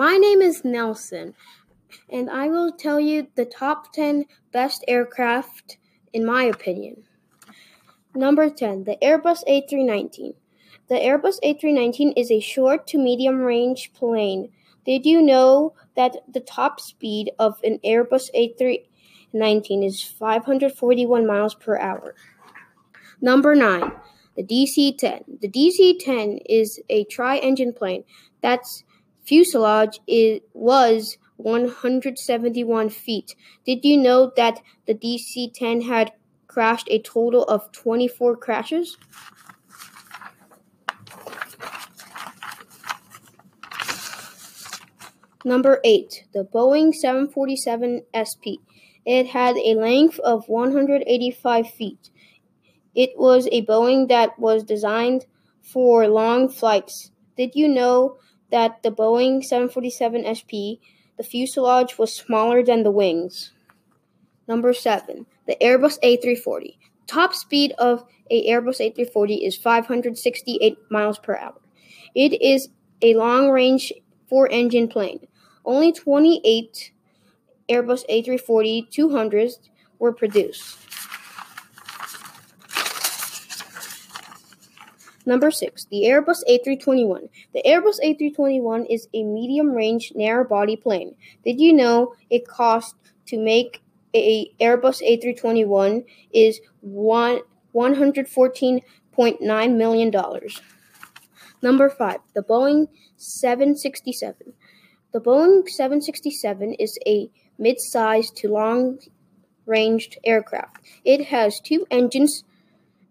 is Nelson, and I will tell you the top 10 best aircraft in my opinion. Number 10, the Airbus A319. The Airbus A319 is a short to medium range plane. Did you know that the top speed of an Airbus A319 is 541 miles per hour? Number 9, the DC 10. The DC 10 is a tri engine plane that's fuselage is, was 171 feet. Did you know that the DC 10 had crashed a total of 24 crashes? Number 8. The Boeing 747 SP. It had a length of 185 feet. It was a Boeing that was designed for long flights. Did you know that the Boeing 747 SP, the fuselage was smaller than the wings? Number 7. The Airbus A340. Top speed of a Airbus A340 is 568 miles per hour. It is a long-range four-engine plane. Only 28 Airbus A340 200s were produced. Number 6. The Airbus A321. The Airbus A321 is a medium-range narrow-body plane. Did you know it cost to make a Airbus A321 is one $114.9 million. Number 5. The Boeing 767. The Boeing 767 is a mid-sized to long-ranged aircraft. It has two engines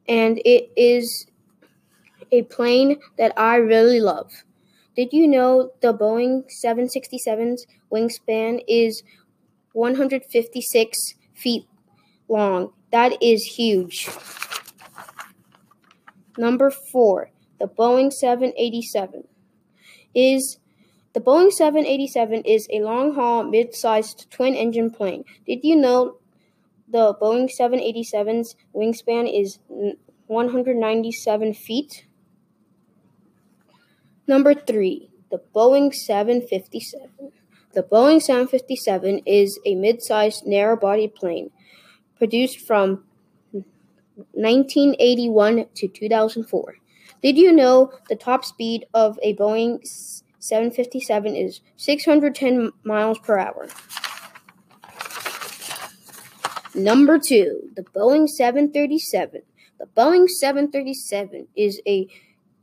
and it is a plane that I really love. Did you know the Boeing 767's wingspan is 156 feet long? That is huge. Number 4, the Boeing 787 is the Boeing 787 is a long-haul mid-sized twin-engine plane. Did you know the Boeing 787's wingspan is 197 feet? Number three, the Boeing 757. The Boeing 757 is a mid-sized narrow-body plane produced from 1981 to 2004. Did you know the top speed of a Boeing 757 is 610 miles per hour? Number two, the Boeing 737. The Boeing 737 is a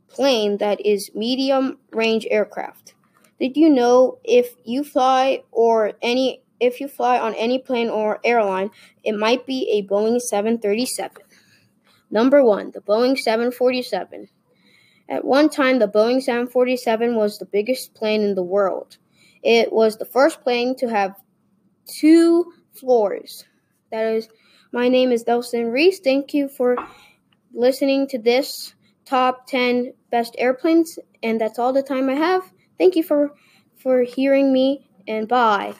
plane that is medium range aircraft. Did you know if you fly or any if you fly on any plane or airline, it might be a Boeing 737. Number 1, the Boeing 747. At one time, the Boeing 747 was the biggest plane in the world. It was the first plane to have two floors. That is, my name is Delson Reese. Thank you for listening to this top 10 best airplanes and that's all the time I have. Thank you for for hearing me and bye.